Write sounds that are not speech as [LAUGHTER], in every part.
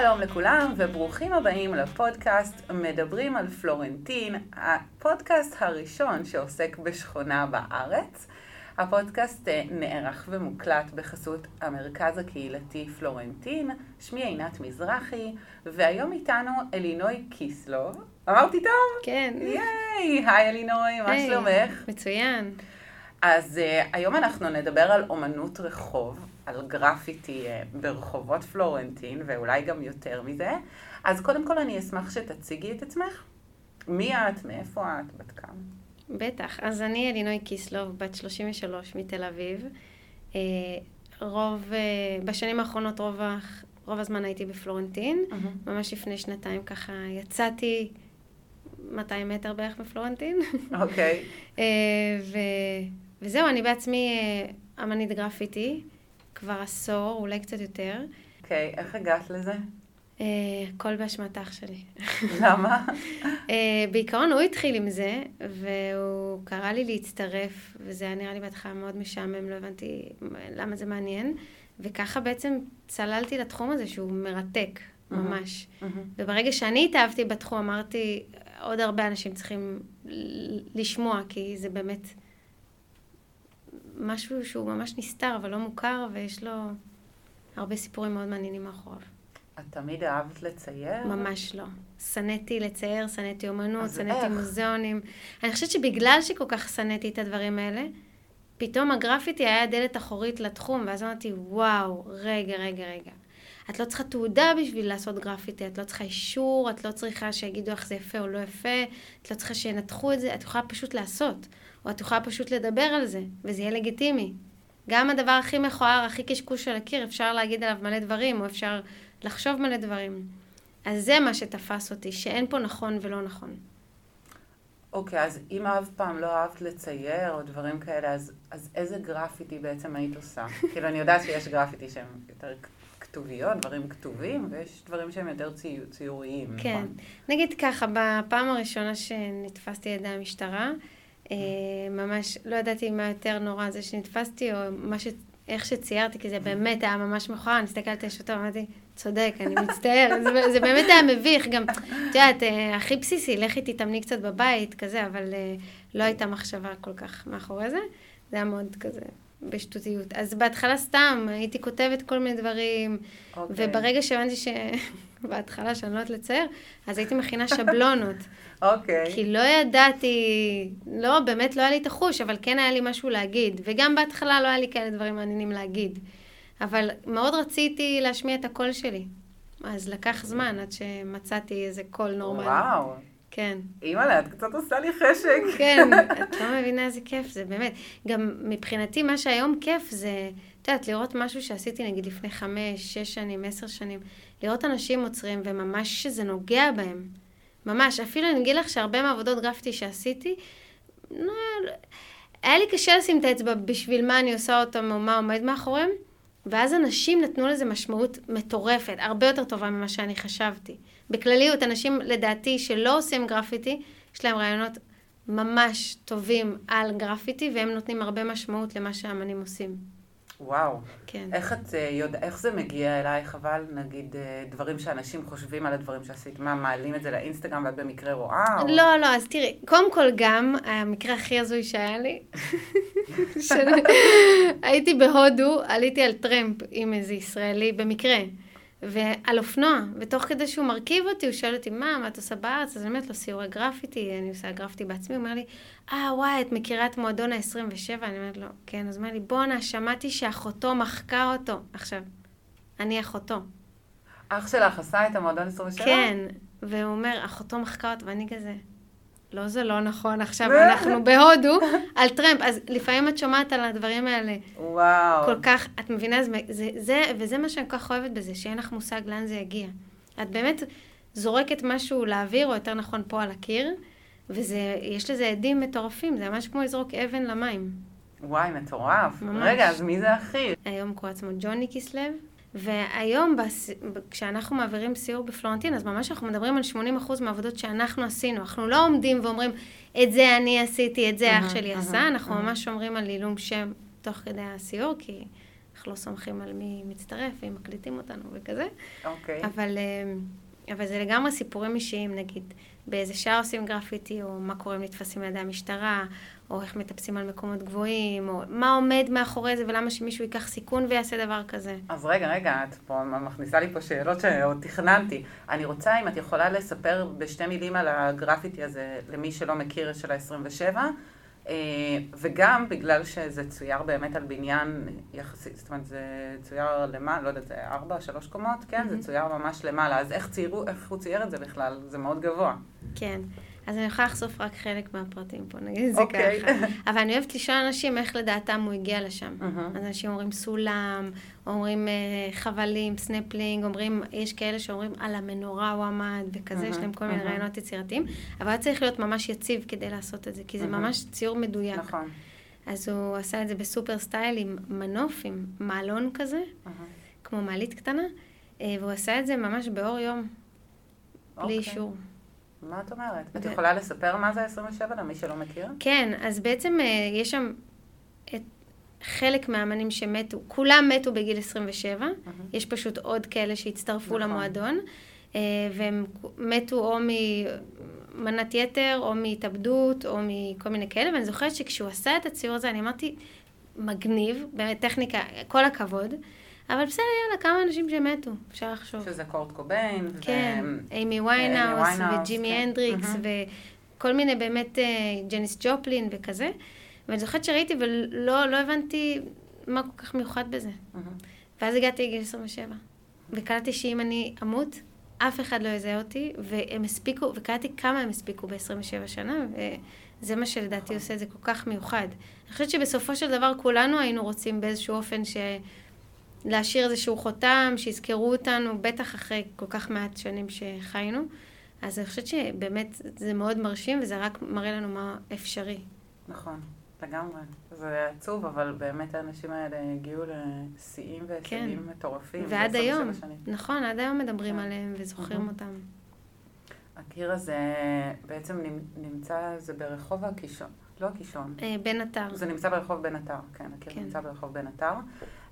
שלום לכולם וברוכים הבאים לפודקאסט מדברים על פלורנטין, הפודקאסט הראשון שעוסק בשכונה בארץ. הפודקאסט אה, נערך ומוקלט בחסות המרכז הקהילתי פלורנטין, שמי עינת מזרחי, והיום איתנו אלינוי קיסלוב. אמרתי טוב? כן. ייי, היי אלינוי, מה שלומך? מצוין. אז uh, היום אנחנו נדבר על אומנות רחוב, על גרפיטי uh, ברחובות פלורנטין, ואולי גם יותר מזה. אז קודם כל אני אשמח שתציגי את עצמך. מי את? מאיפה את? בת כמה? בטח. אז אני אלינוי קיסלוב, בת 33 מתל אביב. אה, רוב, אה, בשנים האחרונות רוב, רוב הזמן הייתי בפלורנטין. ממש לפני שנתיים ככה יצאתי 200 מטר בערך בפלורנטין. אוקיי. [LAUGHS] אה, ו... וזהו, אני בעצמי אה, אמנית גרפיטי, כבר עשור, אולי קצת יותר. אוקיי, איך הגעת לזה? אה, הכל באשמת אח שלי. למה? [LAUGHS] אה, בעיקרון הוא התחיל עם זה, והוא קרא לי להצטרף, וזה היה נראה לי בהתחלה מאוד משעמם, לא הבנתי למה זה מעניין. וככה בעצם צללתי לתחום הזה שהוא מרתק, ממש. מהמם. וברגע שאני התאהבתי בתחום, אמרתי, עוד הרבה אנשים צריכים לשמוע, כי זה באמת משהו שהוא ממש נסתר, אבל לא מוכר, ויש לו הרבה סיפורים מאוד מעניינים מאחוריו. את תמיד אהבת לצייר? ממש לא. שנאתי לצייר, שנאתי אומנות, שנאתי? מוזיאונים. אני חושבת שבגלל שכל כך שנאתי את הדברים האלה, פתאום הגרפיטי היה דלת אחורית לתחום, ואז אמרתי, וואו, רגע, רגע, רגע. את לא צריכה תעודה בשביל לעשות גרפיטי, את לא צריכה אישור, את לא צריכה שיגידו איך זה יפה או לא יפה, את לא צריכה שינתחו את זה, את יכולה פשוט לעשות. או את יכולה פשוט לדבר על זה, וזה יהיה לגיטימי. גם הדבר הכי מכוער, הכי קשקוש על הקיר, אפשר להגיד עליו מלא דברים, או אפשר לחשוב מלא דברים. אז זה מה שתפס אותי, שאין פה נכון ולא נכון. אוקיי, אז אם אף פעם לא אהבת לצייר או דברים כאלה, אז, אז איזה גרפיטי בעצם היית עושה? [LAUGHS] כאילו, אני יודעת שיש גרפיטי שהם יותר כתוביות, דברים כתובים, ויש דברים שהם יותר צי, ציוריים, כן. נכון? נגיד ככה, בפעם הראשונה שנתפסתי על ידי המשטרה, ממש לא ידעתי מה יותר נורא זה שנתפסתי, או מה ש... איך שציירתי, כי זה באמת היה ממש מכוער, אני הסתכלתי על שוטר ואמרתי, צודק, אני מצטער, [LAUGHS] זה, זה באמת היה מביך, גם, את יודעת, אה, הכי בסיסי, לכי תתאמני קצת בבית, כזה, אבל אה, לא הייתה מחשבה כל כך מאחורי זה, זה היה מאוד כזה בשטותיות. אז בהתחלה סתם, הייתי כותבת כל מיני דברים, אוקיי. וברגע שהבנתי ש... [LAUGHS] בהתחלה שאני לא יודעת לצייר, אז הייתי מכינה שבלונות. [LAUGHS] אוקיי. כי לא ידעתי, לא, באמת לא היה לי את החוש, אבל כן היה לי משהו להגיד. וגם בהתחלה לא היה לי כאלה דברים מעניינים להגיד. אבל מאוד רציתי להשמיע את הקול שלי. אז לקח זמן עד שמצאתי איזה קול נורמלי. וואו. כן. אימא'לה, את קצת עושה לי חשק. כן, [LAUGHS] את לא מבינה איזה כיף זה, באמת. גם מבחינתי, מה שהיום כיף זה, את יודעת, לראות משהו שעשיתי נגיד לפני חמש, שש שנים, עשר שנים, לראות אנשים עוצרים וממש שזה נוגע בהם. ממש, אפילו אני אגיד לך שהרבה מהעבודות גרפיטי שעשיתי, לא, היה לי קשה לשים את האצבע בשביל מה אני עושה אותם או מה עומד מאחוריהם, ואז אנשים נתנו לזה משמעות מטורפת, הרבה יותר טובה ממה שאני חשבתי. בכלליות, אנשים לדעתי שלא עושים גרפיטי, יש להם רעיונות ממש טובים על גרפיטי, והם נותנים הרבה משמעות למה שהאמנים עושים. וואו. כן. איך את אה, יודעת, איך זה מגיע אלייך, אבל נגיד אה, דברים שאנשים חושבים על הדברים שעשית, מה, מעלים את זה לאינסטגרם ואת במקרה רואה? או- לא, לא, אז תראי, קודם כל גם, המקרה הכי הזוי שהיה לי, [LAUGHS] של... הייתי בהודו, עליתי על טרמפ עם איזה ישראלי, במקרה, ועל אופנוע, ותוך כדי שהוא מרכיב אותי, הוא שואל אותי, מה, מה את עושה בארץ? אז אני אומרת לו, סיורי גרפיטי, אני עושה גרפיטי בעצמי, הוא אומר לי, אה, וואי, את מכירה את מועדון ה-27? אני אומרת לו, כן, אז הוא אומר לי, בואנה, שמעתי שאחותו מחקה אותו. עכשיו, אני אחותו. אח שלך עשה את המועדון 27? כן, והוא אומר, אחותו מחקה אותו, ואני כזה, לא, זה לא נכון, עכשיו אנחנו בהודו על טרמפ, אז לפעמים את שומעת על הדברים האלה וואו. כל כך, את מבינה, זה, זה, זה, וזה מה שאני כל כך אוהבת בזה, שאין לך מושג לאן זה יגיע. את באמת זורקת משהו לאוויר, או יותר נכון פה על הקיר, ויש לזה עדים מטורפים, זה ממש כמו לזרוק אבן למים. וואי, מטורף. ממש. רגע, אז מי זה אחי? היום קורא עצמו ג'וני קיסלב, והיום, בס... כשאנחנו מעבירים סיור בפלורנטין, אז ממש אנחנו מדברים על 80% מהעבודות שאנחנו עשינו. אנחנו לא עומדים ואומרים, את זה אני עשיתי, את זה אח שלי עשה, אנחנו. ממש שומרים על עילום שם תוך כדי הסיור, כי אנחנו לא סומכים על מי מצטרף, ואם מקליטים אותנו וכזה. אוקיי. אבל, אה, אבל זה לגמרי סיפורים אישיים, נגיד, באיזה שער עושים גרפיטי, או מה קורה אם נתפסים על ידי המשטרה, או איך מטפסים על מקומות גבוהים, או מה עומד מאחורי זה, ולמה שמישהו ייקח סיכון ויעשה דבר כזה. אז רגע, רגע, את פה מכניסה לי פה שאלות שעוד תכננתי. אני רוצה, אם את יכולה לספר בשתי מילים על הגרפיטי הזה, למי שלא מכיר של ה-27, אה, וגם בגלל שזה צויר באמת על בניין יחסית, זאת אומרת, זה צויר למעלה, לא יודעת, זה ארבע, שלוש קומות, כן? זה צויר ממש למעלה, אז איך ציירו, איך הוא צייר את זה בכלל? זה מאוד גבוה. כן. אז אני יכולה לחשוף רק חלק מהפרטים פה, נגיד את זה אוקיי. ככה. אבל אני אוהבת לשאול אנשים איך לדעתם הוא הגיע לשם. מהמם. אז אנשים אומרים סולם, אומרים אה, חבלים, סנפלינג, אומרים, יש כאלה שאומרים על המנורה הוא עמד וכזה, יש להם כל מיני מהמם. רעיונות יצירתיים, אבל צריך להיות ממש יציב כדי לעשות את זה, כי זה מהמם. ממש ציור מדויק. נכון. אז הוא עשה את זה בסופר סטייל עם מנוף, עם מעלון כזה, מהמם. כמו מעלית קטנה, אה, והוא עשה את זה ממש באור יום, בלי אוקיי. אישור. מה את אומרת? את יכולה לספר מה זה ה-27 למי שלא מכיר? כן, אז בעצם אה, יש שם את חלק מהאמנים שמתו, כולם מתו בגיל 27, יש פשוט עוד כאלה שהצטרפו נכון. למועדון, אה, והם מתו או ממנת יתר, או מהתאבדות, או מכל מיני כאלה, ואני זוכרת שכשהוא עשה את הציור הזה, אני אמרתי, מגניב, באמת טכניקה, כל הכבוד, אבל בסדר, יאללה, כמה אנשים שמתו, אפשר לחשוב. שזה קורט קוביין. ו- כן, איימי איימי ויינאוס, ויינהאוס, וג'ימי כן. הנדריקס. וכל מיני באמת, אה, ג'ניס ג'ופלין וכזה. ואני זוכרת שראיתי ולא לא הבנתי מה כל כך מיוחד בזה. ואז הגעתי לגיל 27, וקלטתי שאם אני אמות, אף אחד לא יזהה אותי, והם הספיקו, וקלטתי כמה הם הספיקו ב-27 שנה, וזה מה שלדעתי נכון. עושה את זה כל כך מיוחד. אני חושבת שבסופו של דבר כולנו היינו רוצים באיזשהו אופן ש... להשאיר איזשהו חותם, שיזכרו אותנו, בטח אחרי כל כך מעט שנים שחיינו. אז אני חושבת שבאמת זה מאוד מרשים, וזה רק מראה לנו מה אפשרי. נכון, לגמרי. זה עצוב, אבל באמת האנשים האלה הגיעו לשיאים והישגים כן. מטורפים. ועד ב- 27 היום. נכון, עד היום מדברים כן. עליהם וזוכרים מהמם. אותם. הקיר הזה בעצם נמ- נמצא, זה ברחוב הקישון, לא הקישון. אה, בן עטר. זה נמצא ברחוב בן עטר, כן, הקיר כן. נמצא ברחוב בן עטר.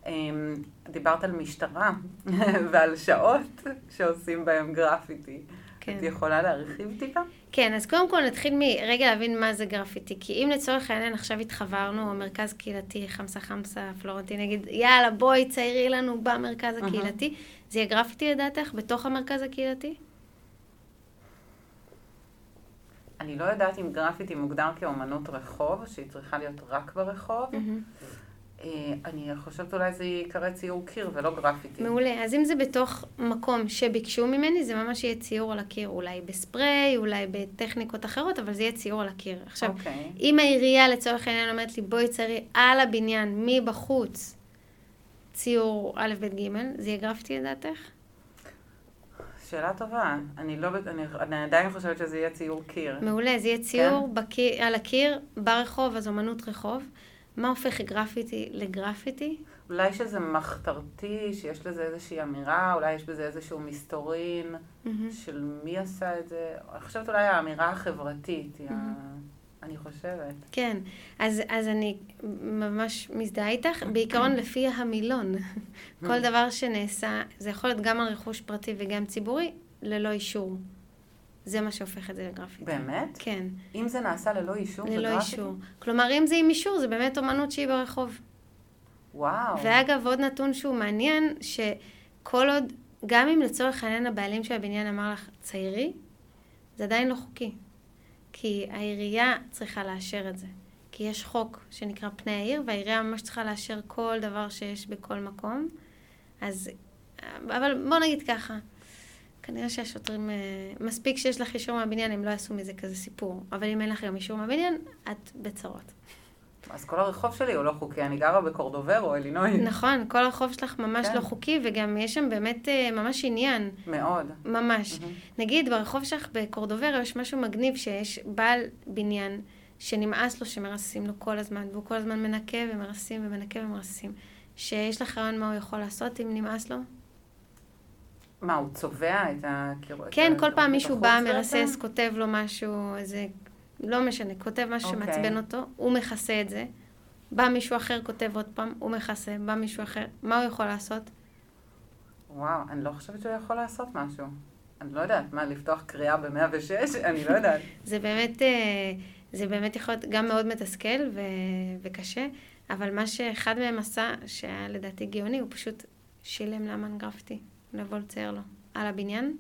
אמ, דיברת על משטרה [LAUGHS] ועל שעות שעושים בהם גרפיטי. כן. את יכולה להרחיב טיפה? כן, אז קודם כל נתחיל מרגע להבין מה זה גרפיטי. כי אם לצורך העניין עכשיו התחברנו, או מרכז קהילתי, חמסה חמסה, פלורנטי, נגיד, יאללה, בואי ציירי לנו במרכז. הקהילתי, זה יהיה גרפיטי לדעתך, בתוך המרכז הקהילתי? אני לא יודעת אם גרפיטי מוגדר כאומנות רחוב, שהיא צריכה להיות רק ברחוב. מהמם. אה, אני חושבת אולי זה ייקרא ציור קיר ולא גרפיטי. מעולה. אז אם זה בתוך מקום שביקשו ממני, זה ממש יהיה ציור על הקיר. אולי בספרי, אולי בטכניקות אחרות, אבל זה יהיה ציור על הקיר. עכשיו, אוקיי. אם העירייה לצורך העניין אומרת לי, בואי ציירי על הבניין, מבחוץ, ציור א', ב', ג', זה יהיה גרפיטי לדעתך? שאלה טובה. אני לא, אני, אני עדיין חושבת שזה יהיה ציור קיר. מעולה, זה יהיה ציור בקיר, על הקיר, ברחוב, אז אומנות רחוב. מה הופך גרפיטי לגרפיטי? אולי שזה מחתרתי, שיש לזה איזושהי אמירה, אולי יש בזה איזשהו מסתורין מהמם. של מי עשה את זה. אני חושבת אולי האמירה החברתית היא ה... מהמם. אני חושבת. כן, אז, אז אני ממש מזדהה איתך, בעיקרון לפי המילון. כל דבר שנעשה, זה יכול להיות גם על רכוש פרטי וגם ציבורי, ללא אישור. זה מה שהופך את זה לגרפיטי. באמת? כן, אם זה נעשה ללא אישור, זה ללא גרפיטי? אישור. כלומר, אם זה עם אישור, זה באמת אומנות שהיא ברחוב. וואו. ואגב, עוד נתון שהוא מעניין, שכל עוד, גם אם לצורך העניין הבעלים של הבניין אמר לך, ציירי, זה עדיין לא חוקי. כי העירייה צריכה לאשר את זה. כי יש חוק שנקרא פני העיר, והעירייה ממש צריכה לאשר כל דבר שיש בכל מקום. אז, אבל בוא נגיד ככה, כנראה שהשוטרים, אה, מספיק שיש לך אישור מהבניין, הם לא יעשו מזה כזה סיפור. אבל אם אין לך גם אישור מהבניין, את בצרות. אז כל הרחוב שלי הוא לא חוקי, אני גרה בקורדוברו, אלינוי. נכון, כל הרחוב שלך ממש כן. לא חוקי, וגם יש שם באמת אה, ממש עניין, מאוד. ממש. מהמם. נגיד, ברחוב שלך בקורדוברו יש משהו מגניב שיש בעל בניין שנמאס לו שמרססים לו כל הזמן, והוא כל הזמן מנקה ומרססים ומנקה ומרססים. שיש לך רעיון מה הוא יכול לעשות אם נמאס לו? מה, הוא צובע את הקירות? כן, כל פעם מישהו בא, מרסס? כותב לו משהו, איזה... לא משנה, כותב משהו אוקיי. שמעצבן אותו, הוא מכסה את זה, בא מישהו אחר, כותב עוד פעם, הוא מכסה, בא מישהו אחר, מה הוא יכול לעשות? וואו, אני לא חושבת שהוא יכול לעשות משהו. אני לא יודעת, מה, לפתוח קריאה ב-106? [LAUGHS] אני לא יודעת. [LAUGHS] זה באמת, אה, זה באמת יכול להיות גם מאוד מתסכל ו- וקשה, אבל מה שאחד מהם עשה, שהיה לדעתי גאוני, הוא פשוט שילם לאמן גרפטי לבוא לצייר לו על הבניין.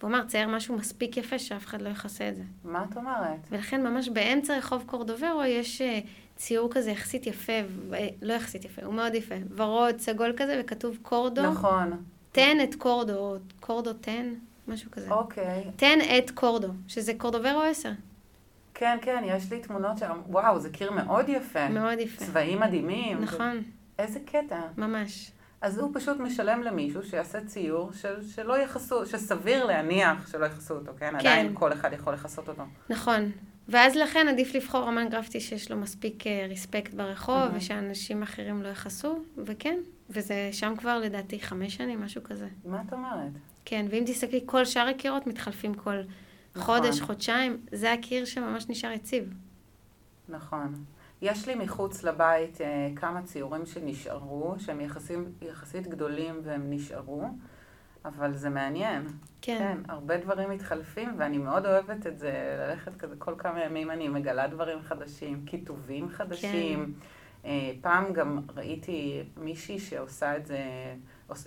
והוא אמר, צייר משהו מספיק יפה שאף אחד לא יכסה את זה. מה את אומרת? ולכן ממש באמצע רחוב קורדוברו יש אה, ציור כזה יחסית יפה, ו- אה, לא יחסית יפה, הוא מאוד יפה, ורוד, סגול כזה, וכתוב קורדו, נכון. תן את קורדו, קורדו תן, משהו כזה. אוקיי. תן את קורדו, שזה קורדוברו 10. כן, כן, יש לי תמונות שם. וואו, זה קיר מאוד יפה. מאוד יפה. צבעים מדהימים. נכון, איזה קטע. ממש. אז הוא פשוט משלם למישהו שיעשה ציור של, שלא יכסו, שסביר להניח שלא יכסו אותו, כן? כן. עדיין כל אחד יכול לכסות אותו. נכון. ואז לכן עדיף לבחור אמן גרפטי שיש לו מספיק אה, ריספקט ברחוב, אהה. ושאנשים אחרים לא יכסו, וכן. וזה שם כבר לדעתי חמש שנים, משהו כזה. מה את אומרת? כן, ואם תסתכלי, כל שאר הקירות מתחלפים כל נכון. חודש, חודשיים. זה הקיר שממש נשאר יציב. נכון. יש לי מחוץ לבית אה, כמה ציורים שנשארו, שהם יחסים, יחסית גדולים והם נשארו, אבל זה מעניין. כן. כן, הרבה דברים מתחלפים, ואני מאוד אוהבת את זה, ללכת כזה כל כמה ימים אני מגלה דברים חדשים, כיתובים חדשים. כן. אה, פעם גם ראיתי מישהי שעושה את זה,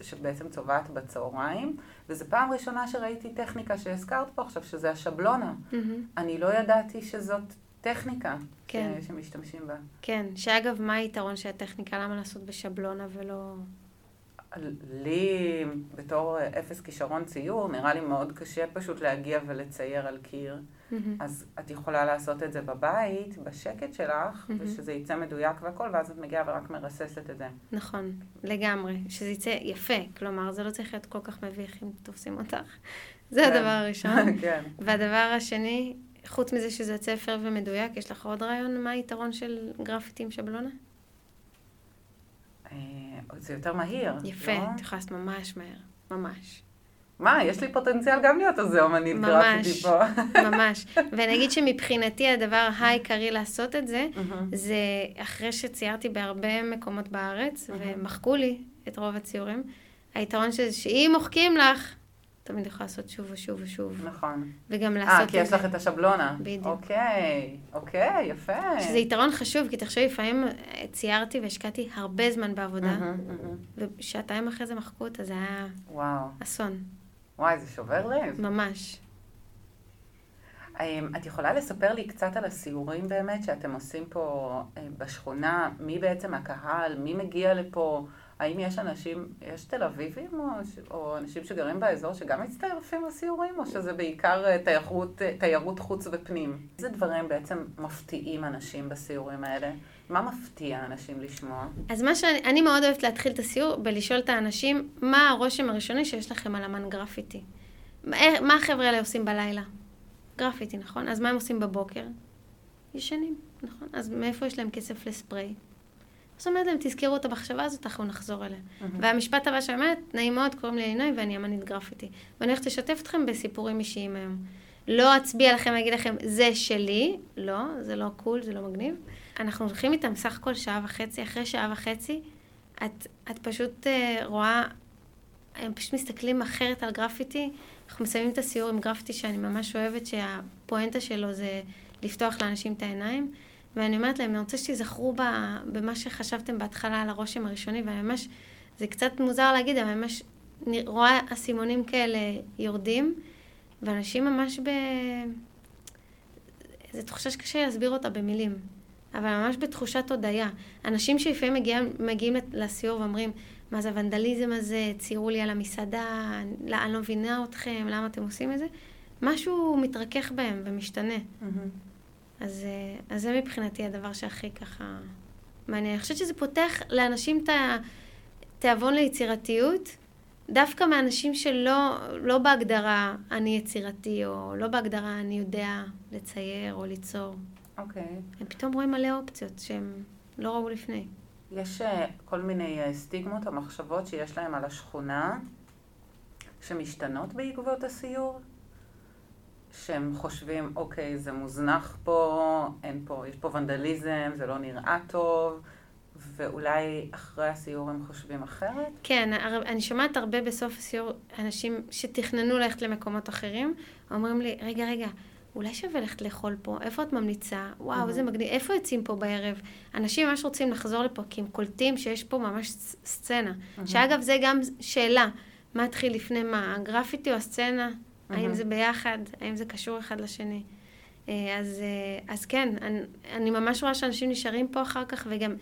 שבעצם צובעת בצהריים, וזו פעם ראשונה שראיתי טכניקה שהזכרת פה עכשיו, שזה השבלונה. מהמם. אני לא ידעתי שזאת טכניקה כן. ש- שמשתמשים בה. כן, שאגב, מה היתרון של הטכניקה? למה לעשות בשבלונה ולא... לי, בתור אפס כישרון ציור, נראה לי מאוד קשה פשוט להגיע ולצייר על קיר. מהמם. אז את יכולה לעשות את זה בבית, בשקט שלך, מהמם. ושזה יצא מדויק והכל, ואז את מגיעה ורק מרססת את זה. נכון, לגמרי. שזה יצא יפה. כלומר, זה לא צריך להיות כל כך מביך אם תופסים אותך. זה כן. הדבר הראשון. [LAUGHS] כן. והדבר השני, חוץ מזה שזה יוצא יפה ומדויק, יש לך עוד רעיון מה היתרון של גרפיטי עם שבלונה? אה, זה יותר מהיר. יפה, לא? את יכולה לעשות ממש מהר. ממש. מה, יש לי פוטנציאל גם להיות איזה אומנית ממש. גרפיטי פה. [LAUGHS] ממש. ואני אגיד שמבחינתי הדבר העיקרי לעשות את זה. זה אחרי שציירתי בהרבה מקומות בארץ. ומחקו לי את רוב הציורים, היתרון של זה שאם מוחקים לך, תמיד יכולה לעשות שוב ושוב ושוב. נכון. וגם אה, לעשות כי את יש. לך את השבלונה. בדיוק. אוקיי, אוקיי, יפה. שזה יתרון חשוב, כי תחשבי, לפעמים אה, ציירתי והשקעתי הרבה זמן בעבודה. ושעתיים אחרי זה מחקו אותה, זה היה וואו. אסון, וואי, זה שובר לב. ממש. אמ, את יכולה לספר לי קצת על הסיורים באמת שאתם עושים פה אה, בשכונה? מי בעצם הקהל? מי מגיע לפה? האם יש אנשים, יש תל אביבים או, או אנשים שגרים באזור שגם מצטרפים לסיורים, או שזה בעיקר אה, תיירות, אה, תיירות חוץ ופנים? איזה דברים בעצם מפתיעים אנשים בסיורים האלה? מה מפתיע אנשים לשמוע? אז מה שאני אני מאוד אוהבת להתחיל את הסיור בלשאול את האנשים, מה הרושם הראשוני שיש לכם על אמן גרפיטי? איך- מה החבר'ה האלה עושים בלילה? גרפיטי, נכון? אז מה הם עושים בבוקר? ישנים, נכון? אז מאיפה יש להם כסף לספרי? אז אומרת להם, תזכרו את המחשבה הזאת, אנחנו נחזור אליה. והמשפט הבא שאומרת, נעים מאוד, קוראים לי אלינוי ואני אמנית גרפיטי. ואני הולכת לשתף אתכם בסיפורים אישיים היום. לא אצביע לכם ואגיד לכם, זה שלי, לא, זה לא קול, זה לא מגניב. אנחנו הולכים איתם סך הכל שעה וחצי, אחרי שעה וחצי, את, את פשוט uh, רואה, הם פשוט מסתכלים אחרת על גרפיטי. אנחנו מסיימים את הסיור עם גרפיטי שאני ממש אוהבת, שהפואנטה שלו זה לפתוח לאנשים את העיניים. ואני אומרת להם, אני רוצה שתיזכרו במה שחשבתם בהתחלה על הרושם הראשוני, ואני ממש, זה קצת מוזר להגיד, אבל ממש רואה אסימונים כאלה יורדים, ואנשים ממש ב... זו תחושה שקשה להסביר אותה במילים, אבל ממש בתחושת הודיה. אנשים שלפעמים מגיעים, מגיעים לסיור ואומרים, מה זה הוונדליזם הזה, ציירו לי על המסעדה, לא, אני לא מבינה אתכם, למה אתם עושים את זה? משהו מתרכך בהם ומשתנה. אז, אה, אז זה מבחינתי הדבר שהכי ככה מעניין. אני חושבת שזה פותח לאנשים את התיאבון ליצירתיות, דווקא מאנשים שלא לא בהגדרה אני יצירתי, או לא בהגדרה אני יודע לצייר או ליצור. אוקיי. הם פתאום רואים מלא אופציות שהם לא ראו לפני. יש אה, כל מיני אה, סטיגמות או מחשבות שיש להם על השכונה שמשתנות בעקבות הסיור? שהם חושבים, אוקיי, זה מוזנח פה, אין פה, יש פה ונדליזם, זה לא נראה טוב, ואולי אחרי הסיור הם חושבים אחרת? כן, אני שומעת הרבה בסוף הסיור אנשים שתכננו ללכת למקומות אחרים, אומרים לי, רגע, רגע, אולי שווה ללכת לאכול פה, איפה את ממליצה? וואו, איזה מגניב, איפה יוצאים פה בערב? אנשים ממש רוצים לחזור לפה, כי הם קולטים שיש פה ממש סצנה. שאגב, זה גם שאלה, מה התחיל לפני מה, הגרפיטי או הסצנה? האם זה ביחד? האם זה קשור אחד לשני? אה, אז, אה, אז כן, אני, אני ממש רואה שאנשים נשארים פה אחר כך, וגם,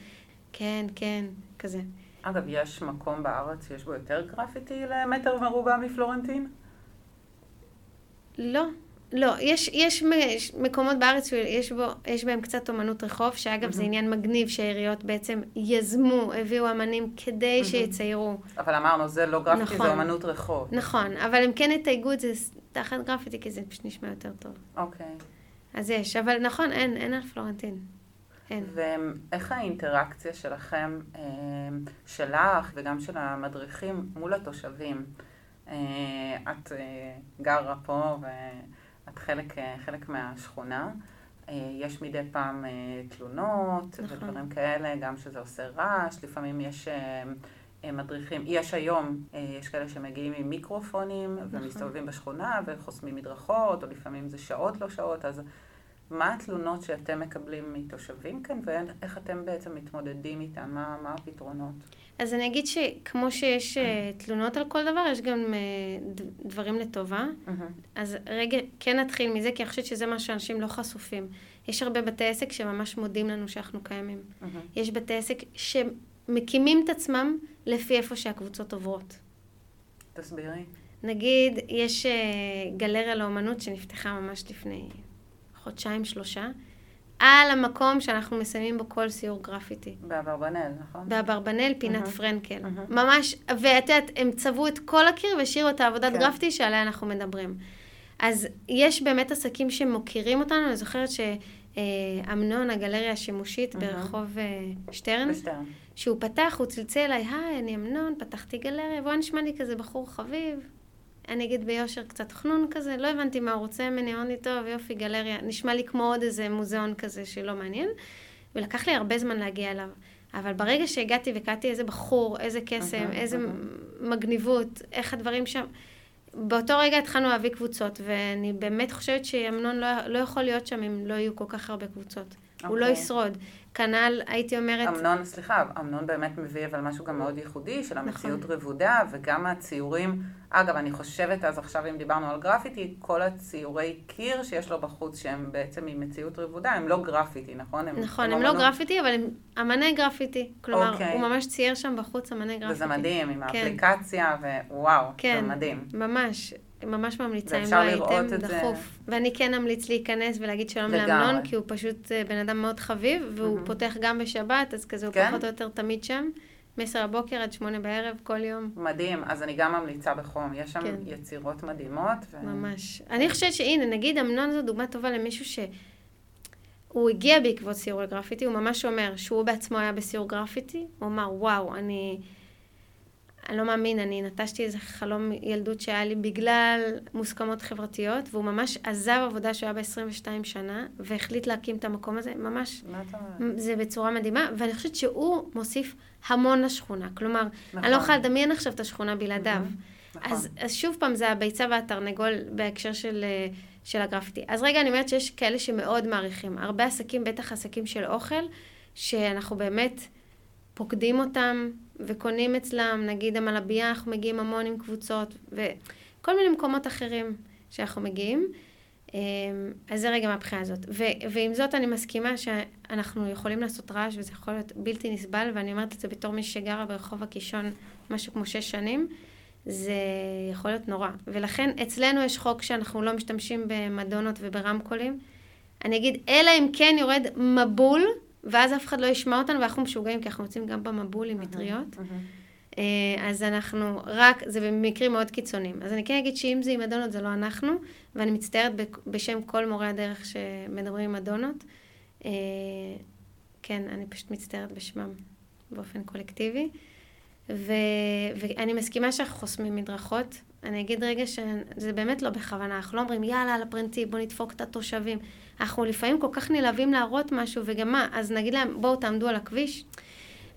כן, כן, כזה. אגב, יש מקום בארץ שיש בו יותר גרפיטי למטר מרובע מפלורנטין? לא. לא, יש, יש מקומות בארץ שיש בו, בהם קצת אומנות רחוב, שאגב mm-hmm. זה עניין מגניב שהעיריות בעצם יזמו, הביאו אמנים כדי mm-hmm. שיציירו. אבל אמרנו, זה לא גרפיטי, נכון, זה אומנות רחוב. נכון, אבל הם כן יתייגו את זה תחת גרפיטי, כי זה פשוט נשמע יותר טוב. אוקיי. Okay. אז יש, אבל נכון, אין, אין על פלורנטין. אין. ואיך האינטראקציה שלכם, אה, שלך וגם של המדריכים מול התושבים? אה, את אה, גרה פה ואת חלק, חלק מהשכונה. יש מדי פעם תלונות נכון. ודברים כאלה, גם שזה עושה רעש, לפעמים יש מדריכים, יש היום, יש כאלה שמגיעים עם מיקרופונים נכון. ומסתובבים בשכונה וחוסמים מדרכות, או לפעמים זה שעות לא שעות, אז מה התלונות שאתם מקבלים מתושבים כאן, ואיך אתם בעצם מתמודדים איתן? מה, מה הפתרונות? אז אני אגיד שכמו שיש אה, תלונות על כל דבר, יש גם אה, דברים לטובה. אז רגע, כן נתחיל מזה, כי אני חושבת שזה מה שאנשים לא חשופים. יש הרבה בתי עסק שממש מודים לנו שאנחנו קיימים. יש בתי עסק שמקימים את עצמם לפי איפה שהקבוצות עוברות. תסבירי. נגיד, יש אה, גלריה לאומנות שנפתחה ממש לפני חודשיים, שלושה, על המקום שאנחנו מסיימים בו כל סיור גרפיטי. באברבנאל, נכון? באברבנאל, פינת uh-huh. פרנקל. Uh-huh. ממש, ואת יודעת, הם צבעו את כל הקיר והשאירו את העבודת כן. גרפיטי שעליה אנחנו מדברים. אז יש באמת עסקים שמוקירים אותנו, אני זוכרת שאמנון, הגלריה השימושית. ברחוב uh, שטרן, שהוא פתח, הוא צלצל אליי, היי, אני אמנון, פתחתי גלריה, והוא נשמע לי כזה בחור חביב, אני אגיד ביושר קצת חנון כזה, לא הבנתי מה הוא רוצה ממני, אמרתי, טוב, יופי, גלריה, נשמע לי כמו עוד איזה מוזיאון כזה שלא מעניין, ולקח לי הרבה זמן להגיע אליו. אבל ברגע שהגעתי וקראתי איזה בחור, איזה קסם, איזה מגניבות, איך הדברים שם, באותו רגע התחלנו להביא קבוצות, ואני באמת חושבת שאמנון לא, לא יכול להיות שם אם לא יהיו כל כך הרבה קבוצות. Okay. הוא לא אוקיי. ישרוד. כנ"ל, הייתי אומרת... אמנון, סליחה, אמנון באמת מביא אבל משהו גם מאוד ייחודי של המציאות נכון. רבודה, וגם הציורים, אגב, אני חושבת אז עכשיו אם דיברנו על גרפיטי, כל הציורי קיר שיש לו בחוץ, שהם בעצם במציאות רבודה, הם לא גרפיטי, נכון? הם נכון, הם לא גרפיטי, אבל הם אמני גרפיטי. כלומר. אוקיי. הוא ממש צייר שם בחוץ אמני גרפיטי. וזה מדהים, עם כן. האפליקציה, ווואו, כן, זה מדהים. ממש. ממש ממליצה, אם לא הייתם, דחוף. זה... ואני כן אמליץ להיכנס ולהגיד שלום לאמנון, כי הוא פשוט אה, בן אדם מאוד חביב, והוא mm-hmm. פותח גם בשבת, אז כזה הוא כן? פחות או יותר תמיד שם. מ-10 הבוקר עד 8 בערב, כל יום. מדהים, אז אני גם ממליצה בחום. יש שם כן. יצירות מדהימות. ו... ממש. אני חושבת שהנה, נגיד אמנון זו דוגמה טובה למישהו ש... הוא הגיע בעקבות סיורי גרפיטי, הוא ממש אומר שהוא בעצמו היה בסיור גרפיטי, הוא אמר, וואו, אני... אני לא מאמין, אני נטשתי איזה חלום ילדות שהיה לי בגלל מוסכמות חברתיות, והוא ממש עזב עבודה שהוא היה ב-22 שנה, והחליט להקים את המקום הזה, ממש, זה בצורה מדהימה, ואני חושבת שהוא מוסיף המון לשכונה. כלומר, נכון. אני לא יכולה לדמיין עכשיו את השכונה בלעדיו. נכון. אז, אז שוב פעם, זה הביצה והתרנגול בהקשר של, של הגרפיטי. אז רגע, אני אומרת שיש כאלה שמאוד מעריכים. הרבה עסקים, בטח עסקים של אוכל, שאנחנו באמת פוקדים אותם, וקונים אצלם, נגיד המלבייה, אנחנו מגיעים המון עם קבוצות, וכל מיני מקומות אחרים שאנחנו מגיעים. אמ, אז זה רגע מהבחינה הזאת. ו- ועם זאת אני מסכימה שאנחנו יכולים לעשות רעש וזה יכול להיות בלתי נסבל, ואני אומרת את זה בתור מי שגרה ברחוב הקישון משהו כמו שש שנים, זה יכול להיות נורא. ולכן אצלנו יש חוק שאנחנו לא משתמשים במדונות וברמקולים. אני אגיד, אלא אם כן יורד מבול, ואז אף אחד לא ישמע אותנו, ואנחנו משוגעים, כי אנחנו יוצאים גם במבול עם מטריות. אה, אז אנחנו רק, זה במקרים מאוד קיצוניים. אז אני כן אגיד שאם זה עם אדונות, זה לא אנחנו, ואני מצטערת בשם כל מורי הדרך שמדברים עם אדונות. אה, כן, אני פשוט מצטערת בשמם באופן קולקטיבי. ו, ואני מסכימה שאנחנו חוסמים מדרכות. אני אגיד רגע שזה באמת לא בכוונה, אנחנו לא אומרים יאללה על הפרינציפ, בוא נדפוק את התושבים. אנחנו לפעמים כל כך נלהבים להראות משהו, וגם מה, אז נגיד להם בואו תעמדו על הכביש.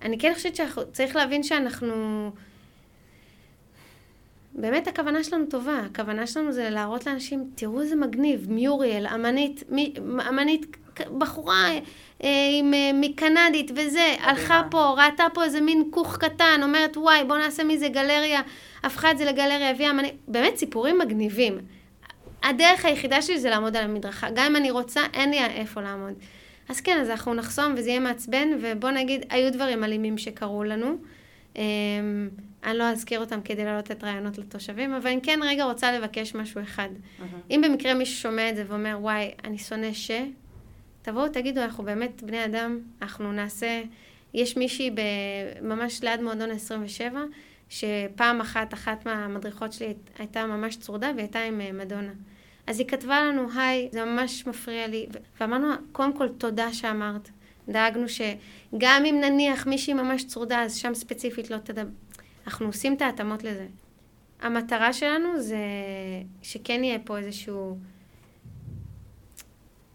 אני כן חושבת שצריך להבין שאנחנו... באמת הכוונה שלנו טובה, הכוונה שלנו זה להראות לאנשים, תראו איזה מגניב, מיוריאל, אמנית, מי, אמנית, בחורה אה, עם, אה, מקנדית וזה, הלכה פה, ראתה פה איזה מין כוך קטן, אומרת וואי בוא נעשה מזה גלריה, הפכה את זה לגלריה, הביאה אמנית, באמת סיפורים מגניבים. הדרך היחידה שלי זה לעמוד על המדרכה, גם אם אני רוצה, אין לי איפה לעמוד. אז כן, אז אנחנו נחסום וזה יהיה מעצבן, ובוא נגיד, היו דברים אלימים שקרו לנו. אמ, אני לא אזכיר אותם כדי להעלות את רעיונות לתושבים, אבל אני כן רגע רוצה לבקש משהו אחד. Mm-hmm. אם במקרה מישהו שומע את זה ואומר, וואי, אני שונא ש... תבואו, תגידו, אנחנו באמת בני אדם, אנחנו נעשה... יש מישהי ממש ליד מועדון 27, שפעם אחת, אחת מהמדריכות שלי הייתה ממש צרודה והיא הייתה עם אה, מדונה. אז היא כתבה לנו, היי, זה ממש מפריע לי, ואמרנו, קודם כל, תודה שאמרת. דאגנו שגם אם נניח מישהי ממש צרודה, אז שם ספציפית לא תדבר. אנחנו עושים את ההתאמות לזה. המטרה שלנו זה שכן יהיה פה איזשהו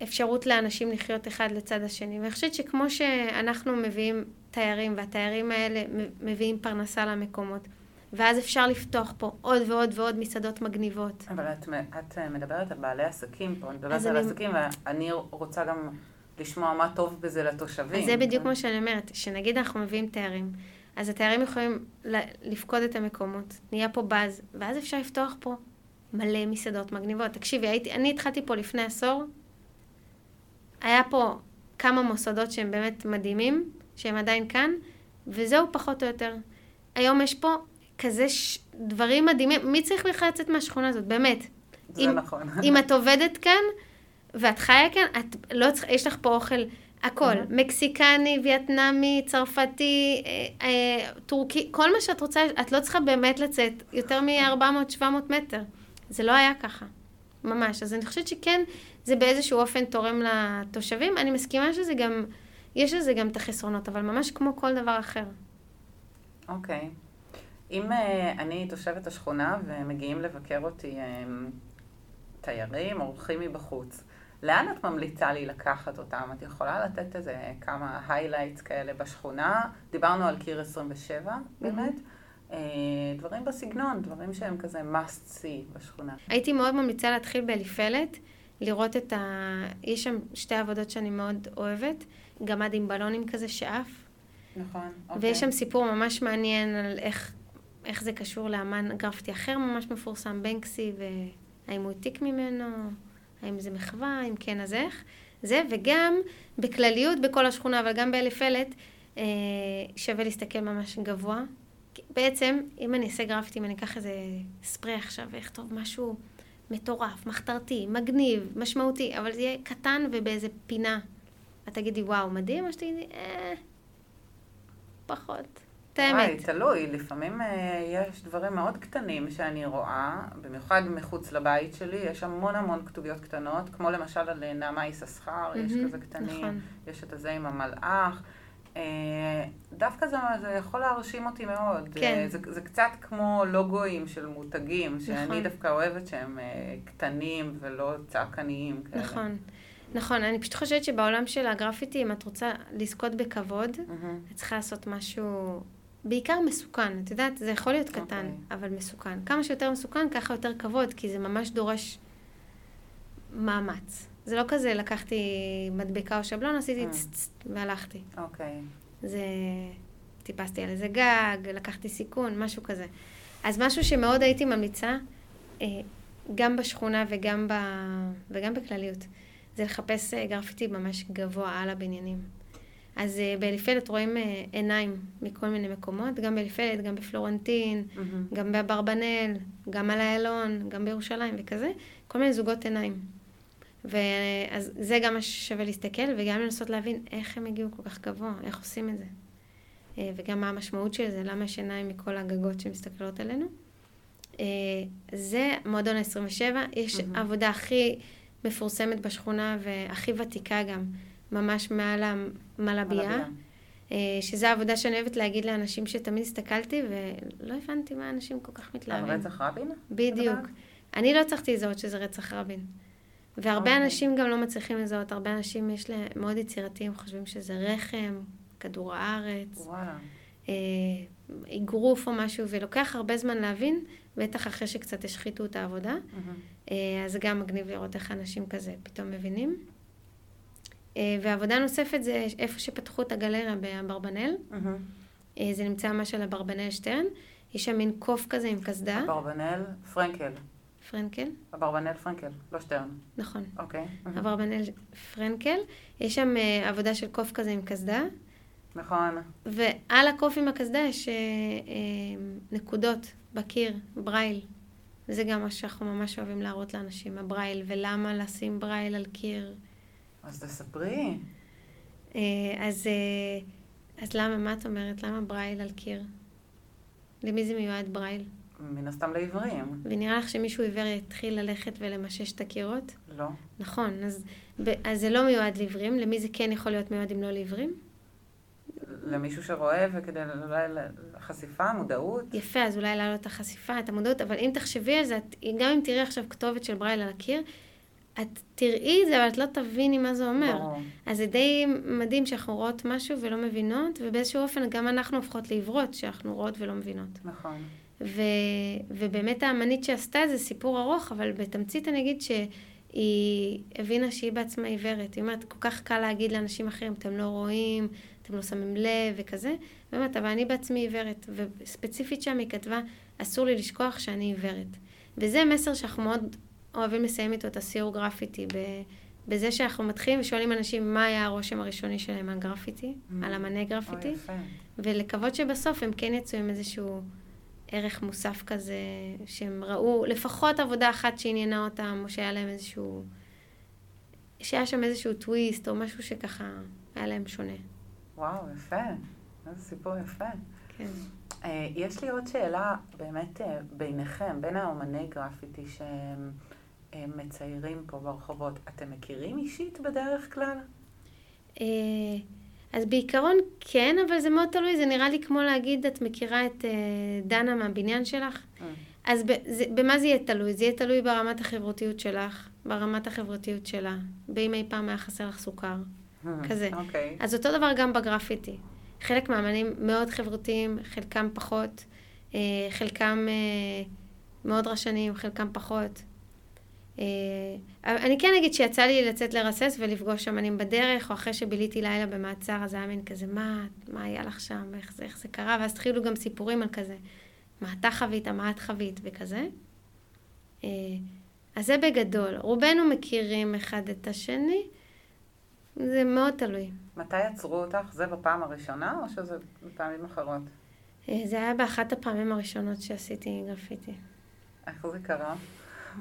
אפשרות לאנשים לחיות אחד לצד השני. ואני חושבת שכמו שאנחנו מביאים תיירים, והתיירים האלה מביאים פרנסה למקומות, ואז אפשר לפתוח פה עוד ועוד ועוד מסעדות מגניבות. אבל את, את מדברת על בעלי עסקים פה, אני מדברת על אני... עסקים, ואני רוצה גם לשמוע מה טוב בזה לתושבים. אז זה בדיוק מה שאני אומרת, שנגיד אנחנו מביאים תיירים, אז התיירים יכולים לפקוד את המקומות, נהיה פה באז, ואז אפשר לפתוח פה מלא מסעדות מגניבות. תקשיבי, הייתי, אני התחלתי פה לפני עשור, היה פה כמה מוסדות שהם באמת מדהימים, שהם עדיין כאן, וזהו פחות או יותר. היום יש פה כזה ש... דברים מדהימים, מי צריך בכלל לצאת מהשכונה הזאת, באמת. זה אם, נכון. אם את עובדת כאן, ואת חיה כאן, את לא צריכה, יש לך פה אוכל, הכל, mm-hmm. מקסיקני, וייטנמי, צרפתי, אה, אה, טורקי, כל מה שאת רוצה, את לא צריכה באמת לצאת יותר מ-400-700 מטר. זה לא היה ככה, ממש. אז אני חושבת שכן, זה באיזשהו אופן תורם לתושבים. אני מסכימה שזה גם, יש לזה גם את החסרונות, אבל ממש כמו כל דבר אחר. אוקיי. Okay. אם אה, אני תושבת השכונה ומגיעים לבקר אותי אה, תיירים, אורחים מבחוץ, לאן את ממליצה לי לקחת אותם? את יכולה לתת איזה כמה highlights כאלה בשכונה? דיברנו על קיר 27, באמת. אמ-הממ. דברים בסגנון, דברים שהם כזה must see בשכונה. הייתי מאוד ממליצה להתחיל באליפלת, לראות את ה... יש שם שתי עבודות שאני מאוד אוהבת, גמד עם בלונים כזה שעף. נכון, אוקיי. ויש שם סיפור ממש מעניין על איך, איך זה קשור לאמן גרפטי אחר ממש מפורסם, בנקסי, והאם הוא העתיק ממנו. האם זה מחווה, אם כן אז איך. זה, וגם בכלליות בכל השכונה, אבל גם באליפלת, אה, שווה להסתכל ממש גבוה. בעצם, אם אני אעשה גרפטי, אם אני אקח איזה ספרי עכשיו ואכתוב משהו מטורף, מחתרתי, מגניב, משמעותי, אבל זה יהיה קטן ובאיזה פינה. את תגידי, וואו, מדהים, או שתגידי, אה, פחות. את האמת. וואי, תלוי, לפעמים אה, יש דברים מאוד קטנים שאני רואה, במיוחד מחוץ לבית שלי, יש המון המון כתוביות קטנות, כמו למשל על אה, נעמה יששכר, mm-hmm, יש כזה קטנים, נכון. יש את הזה עם המלאך. אה, דווקא זה, זה יכול להרשים אותי מאוד. כן. זה, זה קצת כמו לוגויים של מותגים, שאני נכון. דווקא אוהבת שהם קטנים ולא צעקניים כאלה. נכון. נכון, אני פשוט חושבת שבעולם של הגרפיטי, אם את רוצה לזכות בכבוד, mm-hmm. את צריכה לעשות משהו בעיקר מסוכן, את יודעת, זה יכול להיות קטן, okay. אוקיי. אבל מסוכן. כמה שיותר מסוכן, ככה יותר כבוד, כי זה ממש דורש מאמץ. זה לא כזה, לקחתי מדבקה או שבלון, עשיתי mm. צ והלכתי. אוקיי. Okay. זה... טיפסתי על איזה גג, לקחתי סיכון, משהו כזה. אז משהו שמאוד הייתי ממליצה, אה, גם בשכונה וגם, ב... וגם בכלליות, זה לחפש אה, גרפיטי ממש גבוה על הבניינים. אז uh, באליפלת רואים uh, עיניים מכל מיני מקומות, גם באליפלת, גם בפלורנטין, mm-hmm. גם באברבנל, גם על איילון, גם בירושלים וכזה, כל מיני זוגות עיניים. ואז זה גם מה ששווה להסתכל, וגם לנסות להבין איך הם הגיעו כל כך גבוה, איך עושים את זה. Uh, וגם מה המשמעות של זה, למה יש עיניים מכל הגגות שמסתכלות עלינו. זה מועדון ה-27, יש mm-hmm. עבודה הכי מפורסמת בשכונה והכי ותיקה גם. ממש מעל המלבייה. אה, שזו העבודה שאני אוהבת להגיד לאנשים שתמיד הסתכלתי ולא הבנתי מה אנשים כל כך מתלהבים. על רצח רבין? בדיוק. אני לא הצלחתי לזהות שזה רצח רבין. והרבה okay. אוקיי. אנשים גם לא מצליחים לזהות, הרבה אנשים יש להם מאוד יצירתיים, חושבים שזה רחם, כדור הארץ. אה, אגרוף או משהו, ולוקח הרבה זמן להבין, בטח אחרי שקצת השחיתו את העבודה. מהמם. אה, אז זה גם מגניב לראות איך אנשים כזה פתאום מבינים. אה, ועבודה נוספת זה איפה שפתחו את הגלריה באברבנאל. מהמם. אה, זה נמצא ממש על אברבנאל שטרן. יש שם מין קוף כזה עם קסדה. אברבנאל פרנקל. פרנקל, אברבנאל פרנקל, לא שטרן. נכון. אוקיי. מהמם. אברבנאל פרנקל. יש שם אה, עבודה של קוף כזה עם קסדה. נכון. ועל הקוף עם הקסדה יש נקודות בקיר, ברייל. זה גם מה שאנחנו ממש אוהבים להראות לאנשים, הברייל, ולמה לשים ברייל על קיר. אז תספרי. אה, אז, אה, אז למה, מה את אומרת? למה ברייל על קיר? למי זה מיועד ברייל? מן הסתם לעיוורים. ונראה לך שמישהו עיוור יתחיל ללכת ולמשש את הקירות? לא. נכון, אז, אז זה לא מיועד לעיוורים, למי זה כן יכול להיות מיועד אם לא לעיוורים? למישהו שרואה וכדי אולי חשיפה, מודעות. יפה, אז אולי להעלות את החשיפה, את המודעות, אבל אם תחשבי על זה, גם אם תראי עכשיו כתובת של ברייל על הקיר, את תראי את זה, אבל את לא תביני מה זה אומר. ברור. אז זה די מדהים שאנחנו רואות משהו ולא מבינות, ובאיזשהו אופן גם אנחנו הופכות לעיוורות, שאנחנו רואות ולא מבינות. נכון. ו, ובאמת האמנית שעשתה זה סיפור ארוך, אבל בתמצית אני אגיד שהיא הבינה שהיא בעצמה עיוורת. היא אומרת, כל כך קל להגיד לאנשים אחרים, אתם לא רואים, אתם לא שמים לב וכזה. באמת, אבל אני בעצמי עיוורת, וספציפית שם היא כתבה, אסור לי לשכוח שאני עיוורת. וזה מסר שאנחנו מאוד אוהבים לסיים איתו את הסיור גרפיטי, בזה שאנחנו מתחילים ושואלים אנשים מה היה הרושם הראשוני שלהם מהגרפיטי, Mm. על אמני גרפיטי. יפה. ולקוות שבסוף הם כן יצאו עם איזשהו ערך מוסף כזה, שהם ראו לפחות עבודה אחת שעניינה אותם, או שהיה להם איזשהו... שהיה שם איזשהו טוויסט, או משהו שככה היה להם שונה. וואו, יפה. איזה סיפור יפה. כן. אה, יש לי עוד שאלה באמת אה, ביניכם, בין האומני גרפיטי שהם מציירים פה ברחובות. אתם מכירים אישית בדרך כלל? אה, אז בעיקרון כן, אבל זה מאוד תלוי, זה נראה לי כמו להגיד, את מכירה את אה, דנה מהבניין שלך? אה, אז זה, במה זה יהיה תלוי? זה יהיה תלוי ברמת החברותיות שלך, ברמת החברותיות שלה, באם אי פעם היה חסר לך סוכר. כזה. אוקיי. אז אותו דבר גם בגרפיטי. חלק מהאמנים מאוד חברותיים, חלקם פחות, אה, חלקם מאוד רשניים, חלקם פחות. אה, אני כן אגיד שיצא לי לצאת לרסס ולפגוש אמנים בדרך, או אחרי שביליתי לילה במעצר, אז היה מין כזה, מה, מה היה לך שם, ואיך זה, איך זה קרה, ואז התחילו גם סיפורים על כזה, מה אתה חווית, מה את חווית, וכזה. אה, אז זה בגדול. רובנו מכירים אחד את השני, זה מאוד תלוי. מתי עצרו אותך? זה בפעם הראשונה או שזה בפעמים אחרות? אה, זה היה באחת הפעמים הראשונות שעשיתי גרפיטי. איך זה קרה?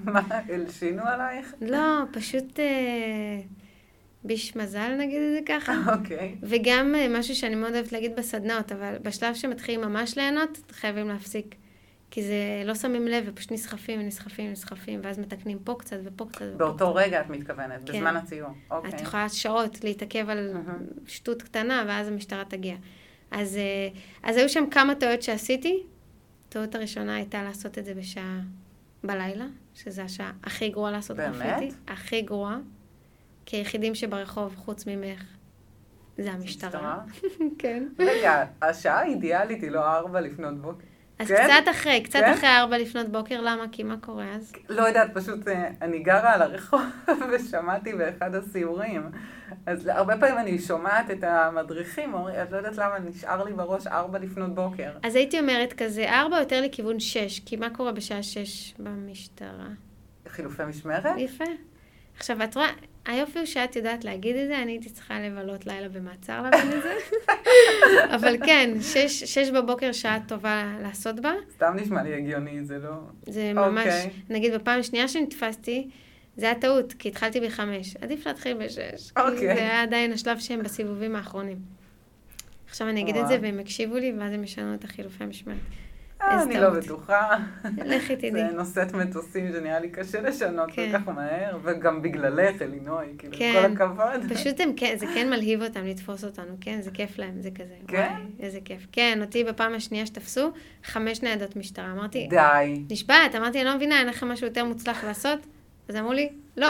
מה, הלשינו עלייך? לא, פשוט אה, ביש מזל נגיד את זה ככה. אוקיי. וגם אה, משהו שאני מאוד אוהבת להגיד בסדנאות, אבל בשלב שמתחילים ממש ליהנות, חייבים להפסיק. כי זה לא שמים לב ופשוט נסחפים ונסחפים ונסחפים, ואז מתקנים פה קצת ופה קצת ופה באותו קצת. רגע את מתכוונת, כן. בזמן הציור. אוקיי. את יכולה שעות להתעכב על מהמם. שטות קטנה, ואז המשטרה תגיע. אז, אה, אז היו שם כמה טעויות שעשיתי. הטעות הראשונה הייתה לעשות את זה בשעה בלילה, שזו השעה הכי גרועה לעשות באמת? גרפיטי. הכי גרועה. כי היחידים שברחוב, חוץ ממך, זה המשטרה. [LAUGHS] כן. רגע, השעה האידיאלית היא לא ארבע לפנות בוקר. אז כן? קצת אחרי, קצת כן? אחרי ארבע לפנות בוקר, למה? כי מה קורה אז? לא יודעת, פשוט אה, אני גרה על הרחוב [LAUGHS] ושמעתי באחד הסיורים. אז הרבה פעמים אני שומעת את המדריכים, אומרים, את לא יודעת למה נשאר לי בראש ארבע לפנות בוקר. אז הייתי אומרת כזה, ארבע יותר לכיוון שש, כי מה קורה בשעה שש במשטרה? חילופי משמרת? יפה. עכשיו, את רואה, היופי הוא שאת יודעת להגיד את זה, אני הייתי צריכה לבלות לילה במעצר להבין את זה. [LAUGHS] אבל כן, שש, שש בבוקר שעה טובה לעשות בה. סתם נשמע לי הגיוני, זה לא... זה ממש, אוקיי. נגיד בפעם השנייה שנתפסתי, זה היה טעות, כי התחלתי בחמש. עדיף להתחיל בשש. כי אוקיי. זה היה עדיין השלב שהם בסיבובים האחרונים. עכשיו אני אגיד את זה. והם יקשיבו לי, ואז הם ישנו את החילופי המשמרת. אה, אני לא. בטוחה. לכי [LAUGHS] תדעי. זה נושאת מטוסים שנראה לי קשה לשנות כן. כל כך מהר, וגם בגללך, אלינוי, כאילו, כן. כל הכבוד. פשוט כן, זה כן מלהיב אותם לתפוס אותנו, כן? זה כיף להם, זה כזה. כן? איזה כיף. כן, אותי בפעם השנייה שתפסו, חמש ניידות משטרה. אמרתי, די. נשבעת, אמרתי, אני לא מבינה, אין לכם משהו יותר מוצלח לעשות? אז אמרו לי, לא.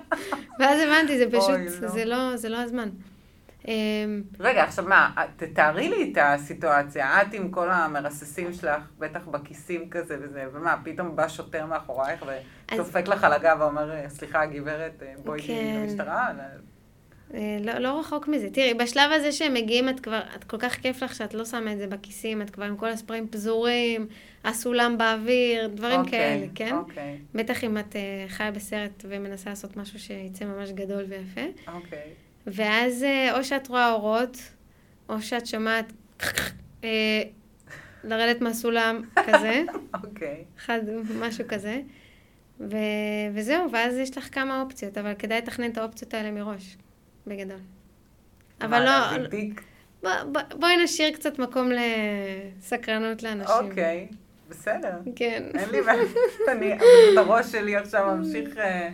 [LAUGHS] ואז הבנתי, זה אוי, פשוט, לא. זה לא, זה לא הזמן. אמ, רגע, עכשיו מה, תתארי לי את הסיטואציה. את עם כל המרססים שלך, בטח בכיסים כזה וזה, ומה, פתאום בא שוטר מאחורייך ודופק לך על הגב ואומר, סליחה, גברת, בואי תהיי כן. למשטרה? אה, לא, לא רחוק מזה. תראי, בשלב הזה שהם מגיעים, את כבר, את כל כך כיף לך שאת לא שמה את זה בכיסים, את כבר עם כל הספרים פזורים, הסולם באוויר, דברים אוקיי, כאלה, כן? אוקיי, בטח אם את אה, חיה בסרט ומנסה לעשות משהו שיצא ממש גדול ויפה. אוקיי. ואז אה, או שאת רואה אורות, או שאת שומעת אה, לרדת מהסולם כזה, [LAUGHS] אוקיי. אחד, משהו כזה. ו- וזהו, ואז יש לך כמה אופציות, אבל כדאי לתכנן את האופציות האלה מראש, בגדול. אבל לא? בוא, בוא, בואי נשאיר קצת מקום לסקרנות לאנשים. אוקיי, בסדר. כן. אין לי בעיה. [LAUGHS] אני, הראש שלי עכשיו ממשיך, אה,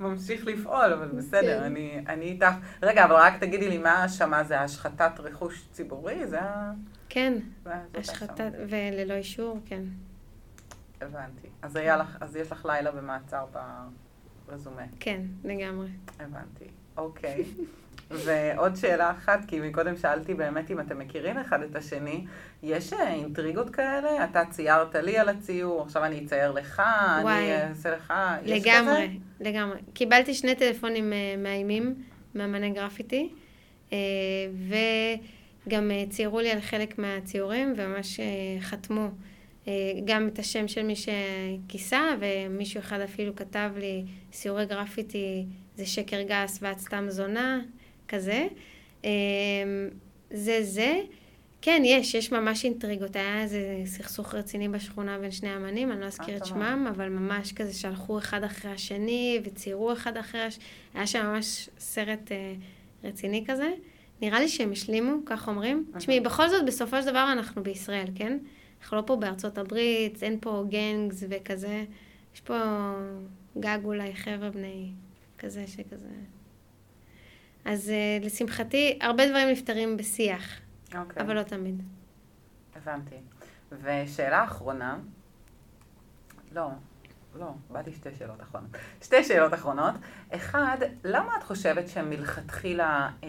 ממשיך לפעול, אבל בסדר, כן. אני, אני איתך. רגע, אבל רק תגידי לי, מה ההאשמה? זה השחתת רכוש ציבורי? זה ה... כן, השחתת. וללא אישור, כן. הבנתי. אז לך, אז יש לך לילה במעצר ברזומה. כן, לגמרי. הבנתי. אוקיי. ועוד שאלה אחת, כי מקודם שאלתי באמת אם אתם מכירים אחד את השני, יש אה, אינטריגות כאלה? אתה ציירת לי על הציור, עכשיו אני אצייר לך, וואי. אני אעשה לך, יש לגמרי, כזה? לגמרי. קיבלתי שני טלפונים אה, מאיימים, מאמני גרפיטי, אה, וגם ציירו לי על חלק מהציורים, וממש חתמו גם את השם של מי שכיסה, ומישהו אחד אפילו כתב לי, ציורי גרפיטי זה שקר גס ואת סתם זונה, כזה. אה, זה זה. כן, יש, יש ממש אינטריגות. היה איזה סכסוך רציני בשכונה בין שני אמנים, אני לא אזכיר את טוב. שמם, אבל ממש כזה שהלכו אחד אחרי השני וציירו אחד אחרי השני. היה שם ממש סרט אה, רציני כזה. נראה לי שהם השלימו, כך אומרים. תשמעי, בכל זאת, בסופו של דבר אנחנו בישראל, כן? אנחנו לא פה בארצות הברית, אין פה גנגס וכזה. יש פה גג אולי חבר'ה בני כזה שכזה. אז אה, לשמחתי, הרבה דברים נפתרים בשיח, אוקיי, אבל לא תמיד. הבנתי. ושאלה אחרונה, לא, לא, באתי שתי שאלות אחרונות. שתי שאלות אחרונות. אחד, למה את חושבת שהם מלכתחילה אה,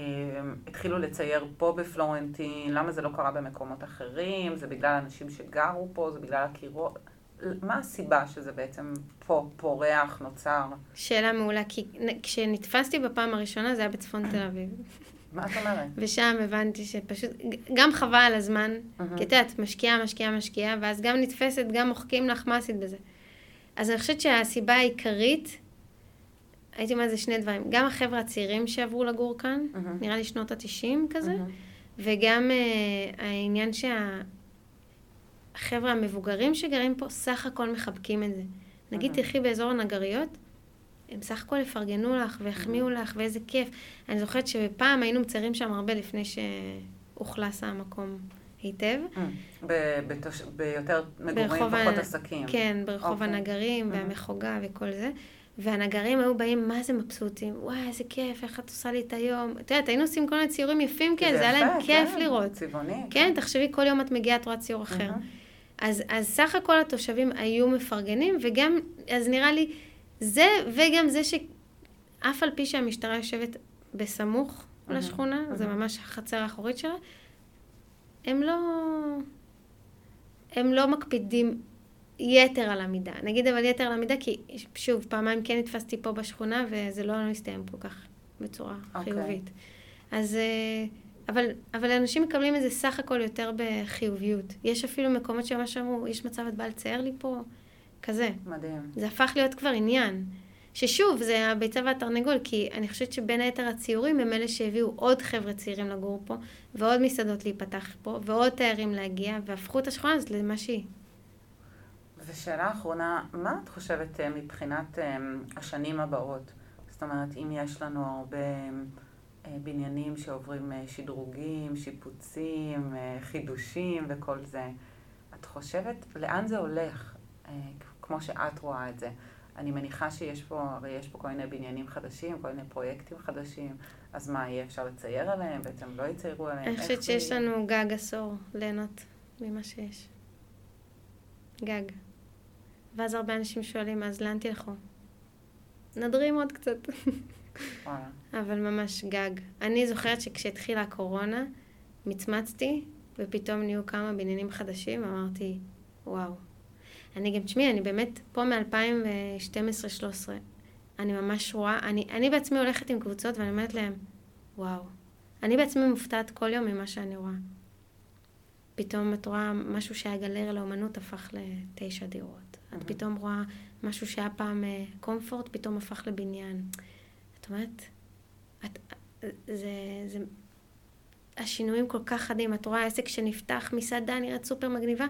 התחילו לצייר פה בפלורנטין? למה זה לא קרה במקומות אחרים? זה בגלל אנשים שגרו פה? זה בגלל הקירות? מה הסיבה שזה בעצם פה פורח, נוצר? שאלה מעולה, כי כשנתפסתי בפעם הראשונה זה היה בצפון תל אביב. מה את אומרת? ושם הבנתי שפשוט, גם חבל על הזמן, מהמם. כי את יודעת, משקיעה, משקיעה, משקיעה, ואז גם נתפסת, גם מוחקים לך, מה עשית בזה? אז אני חושבת שהסיבה העיקרית, הייתי אומרת זה שני דברים, גם החבר'ה הצעירים שעברו לגור כאן, מהמם. נראה לי שנות התשעים כזה, מהמם. וגם uh, העניין שהחבר'ה המבוגרים שגרים פה, סך הכל מחבקים את זה. נגיד. תלכי באזור הנגריות, הם סך הכל יפרגנו לך ויחמיאו לך, ואיזה כיף. אני זוכרת שפעם היינו מציירים שם הרבה לפני שאוכלס המקום היטב. בתוש- ביותר מגורים, פחות עסקים. כן, ברחוב אוקיי. הנגרים. והמחוגה וכל זה. והנגרים היו באים, מה זה מבסוטים? וואי, איזה כיף, איך את עושה לי את היום. את יודעת, היינו עושים כל מיני ציורים יפים כאלה, זה היה להם כיף כן, לראות. צבעוני. כן, תחשבי, כל יום את מגיעה, את רואה ציור אחר. אז, אז סך הכל התושבים היו מפרגנים, וגם, אז נראה לי, זה, וגם זה שאף על פי שהמשטרה יושבת בסמוך אהה, לשכונה, זה אהה. ממש החצר האחורית שלה, הם לא, הם לא מקפידים יתר על המידה. נגיד אבל יתר על המידה, כי שוב, פעמיים כן נתפסתי פה בשכונה, וזה לא הסתיים כל כך בצורה אוקיי. חיובית. אז... אבל, אבל אנשים מקבלים את זה סך הכל יותר בחיוביות. יש אפילו מקומות שממש אמרו, יש מצב את באה לצייר לי פה? כזה. מדהים. זה הפך להיות כבר עניין. ששוב, זה הביצה והתרנגול, כי אני חושבת שבין היתר הציורים הם אלה שהביאו עוד חבר'ה צעירים לגור פה, ועוד מסעדות להיפתח פה, ועוד תיירים להגיע, והפכו את השכונה הזאת למה שהיא. ושאלה אחרונה, מה את חושבת אה, מבחינת אה, השנים הבאות? זאת אומרת, אם יש לנו הרבה בניינים שעוברים אה, שדרוגים, שיפוצים, אה, חידושים וכל זה, את חושבת לאן זה הולך, אה, כמו שאת רואה את זה? אני מניחה שיש פה, הרי יש פה כל מיני בניינים חדשים, כל מיני פרויקטים חדשים, אז מה, יהיה אפשר לצייר עליהם? בעצם לא יציירו עליהם? אני חושבת שיש? לנו גג עשור ליהנות ממה שיש. גג. ואז הרבה אנשים שואלים, אז לאן תלכו? נדרים עוד קצת. [LAUGHS] אבל ממש גג. אני זוכרת שכשהתחילה הקורונה, מצמצתי, ופתאום נהיו כמה בניינים חדשים, אמרתי, וואו. אני גם, תשמעי, אני באמת פה מ-2012-2013. אני ממש רואה, אני, אני בעצמי הולכת עם קבוצות ואני אומרת להם, וואו. אני בעצמי מופתעת כל יום ממה שאני רואה. פתאום את רואה משהו שהיה גלריה לאומנות הפך לתשע דירות. את פתאום רואה משהו שהיה פעם קומפורט, אה, פתאום הפך לבניין. אומרת, את, זה, זה, השינויים כל כך חדים. את רואה עסק שנפתח, מסעדה נראית סופר מגניבה,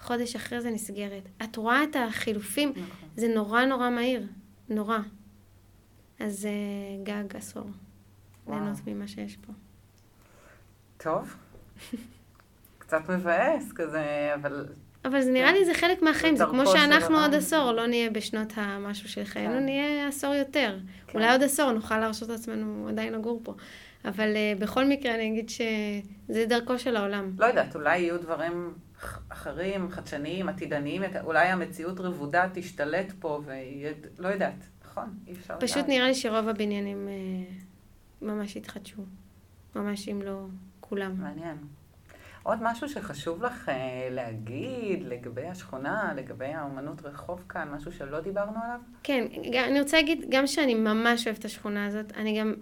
חודש אחרי זה נסגרת. את רואה את החילופים, נכון. זה נורא נורא מהיר, נורא. אז uh, גג עשור. ליהנות ממה שיש פה. טוב. קצת מבאס כזה, אבל... אבל זה נראה לי זה חלק מהחיים, זה כמו שאנחנו עוד עשור, לא נהיה בשנות המשהו של חיינו, כן. נהיה עשור יותר. כן. אולי עוד עשור נוכל להרשות לעצמנו עדיין לגור פה. אבל uh, בכל מקרה אני אגיד שזה דרכו של העולם. לא יודעת, אולי יהיו דברים אחרים, חדשניים, עתידניים, אולי המציאות רבודה תשתלט פה ויהיה, לא יודעת, נכון, אי אפשר לדעת. פשוט נראה לי שרוב הבניינים uh, ממש התחדשו. ממש אם לא כולם. מעניין. עוד משהו שחשוב לך אה, להגיד לגבי השכונה, לגבי האומנות רחוב כאן, משהו שלא דיברנו עליו? כן, אני רוצה להגיד, גם שאני ממש אוהבת את השכונה הזאת, אני גם,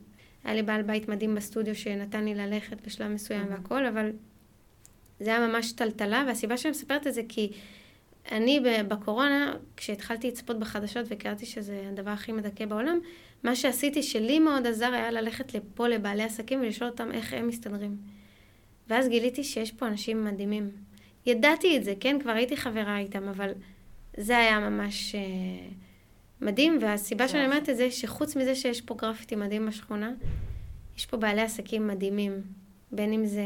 היה לי בעל בית מדהים בסטודיו שנתן לי ללכת בשלב מסוים והכל, אבל זה היה ממש טלטלה, והסיבה שאני מספרת את זה כי אני בקורונה, כשהתחלתי לצפות בחדשות והכרתי שזה הדבר הכי מדכא בעולם, מה שעשיתי שלי מאוד עזר היה ללכת לפה לבעלי עסקים ולשאול אותם איך הם מסתדרים. ואז גיליתי שיש פה אנשים מדהימים. ידעתי את זה, כן? כבר הייתי חברה איתם, אבל זה היה ממש uh, מדהים, והסיבה שאני אומרת את זה, שחוץ מזה שיש פה גרפיטי מדהים בשכונה, יש פה בעלי עסקים מדהימים. בין אם זה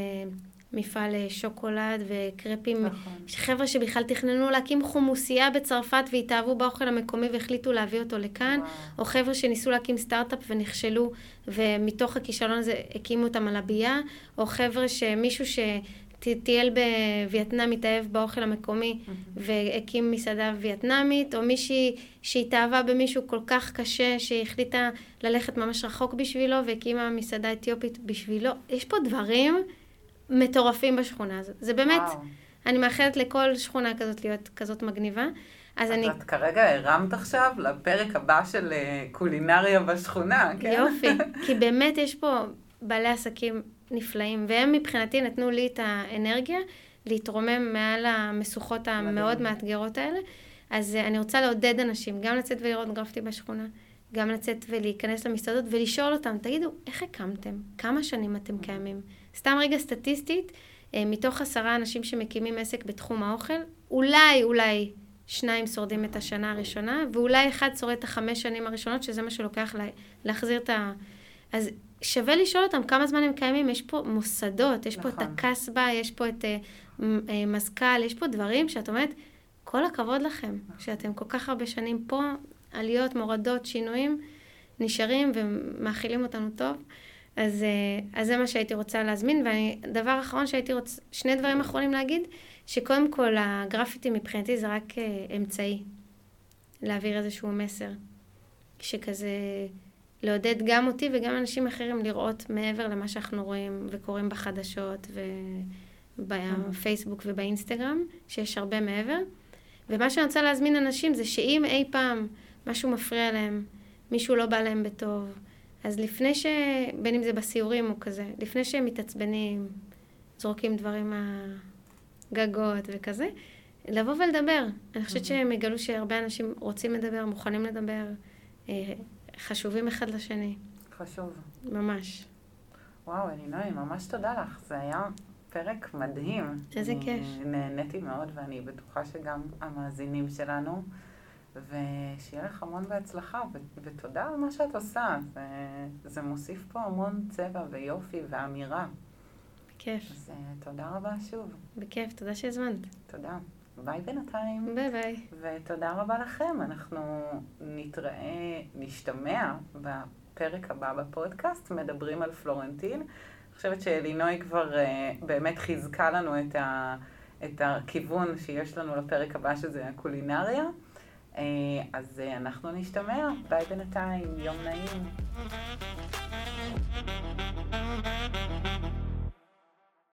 מפעל אה, שוקולד וקרפים. נכון. חבר'ה שבכלל תכננו להקים חומוסייה בצרפת והתאהבו באוכל המקומי והחליטו להביא אותו לכאן, וואו. או חבר'ה שניסו להקים סטארט-אפ ונכשלו, ומתוך הכישלון הזה הקימו אותם על הביאה, או חבר'ה שמישהו ש... טייל בווייטנאם, התאהב באוכל המקומי והקים מסעדה וייטנאמית, או מישהי שהתאהבה במישהו כל כך קשה שהיא החליטה ללכת ממש רחוק בשבילו והקימה מסעדה אתיופית בשבילו. יש פה דברים מטורפים בשכונה הזאת. זה באמת, וואו. אני מאחלת לכל שכונה כזאת להיות כזאת מגניבה. אז את אני... את כרגע הרמת עכשיו לפרק הבא של אה, קולינריה בשכונה, כן? יופי, [LAUGHS] כי באמת יש פה בעלי עסקים נפלאים, והם מבחינתי נתנו לי את האנרגיה להתרומם מעל המשוכות המאוד מאתגרות האלה. אז אה, אני רוצה לעודד אנשים, גם לצאת ולראות גרפטי בשכונה, גם לצאת ולהיכנס למסעדות ולשאול אותם, תגידו, איך הקמתם? כמה שנים אתם קיימים? סתם רגע סטטיסטית, אה, מתוך עשרה אנשים שמקימים עסק בתחום האוכל, אולי, אולי שניים שורדים את השנה הראשונה, ואולי אחד שורד את החמש שנים הראשונות, שזה מה שלוקח לה, להחזיר את ה... אז שווה לשאול אותם כמה זמן הם קיימים. יש פה מוסדות, יש נכון. פה את נכון. הקסבה, יש פה את uh, מזכ"ל, יש פה דברים שאת אומרת, כל הכבוד לכם, נכון. שאתם כל כך הרבה שנים פה, עליות, מורדות, שינויים, נשארים ומאכילים אותנו טוב. אז, אה, אז זה מה שהייתי רוצה להזמין, ודבר אחרון שהייתי רוצה, שני דברים אחרונים להגיד, שקודם כל הגרפיטי מבחינתי זה רק אה, אמצעי להעביר איזשהו מסר, שכזה לעודד גם אותי וגם אנשים אחרים לראות מעבר למה שאנחנו רואים וקוראים בחדשות ובפייסבוק ובאינסטגרם, שיש הרבה מעבר. ומה שאני רוצה להזמין אנשים זה שאם אי פעם משהו מפריע להם, מישהו לא בא להם בטוב, אז לפני ש... בין אם זה בסיורים או כזה, לפני שהם מתעצבנים, זורקים דברים מהגגות וכזה, לבוא ולדבר. אני חושבת שהם יגלו שהרבה אנשים רוצים לדבר, מוכנים לדבר, אה, חשובים אחד לשני. חשוב. ממש. וואו, אלינוי, ממש תודה לך. זה היה פרק מדהים. איזה כיף. נהניתי מאוד, ואני בטוחה שגם המאזינים שלנו. ושיהיה לך המון בהצלחה, ו- ותודה על מה שאת עושה. זה, זה מוסיף פה המון צבע ויופי ואמירה. בכיף. אז אה, תודה רבה שוב. בכיף, תודה שהזמנת. תודה. ביי בינתיים. ביי ביי. ותודה רבה לכם. אנחנו נתראה, נשתמע בפרק הבא בפודקאסט, מדברים על פלורנטין. אני חושבת שאלינוי כבר אה, באמת חיזקה לנו את, ה, את הכיוון שיש לנו לפרק הבא, שזה הקולינריה. אה, אז אה, אנחנו נשתמע, ביי בינתיים, יום נעים.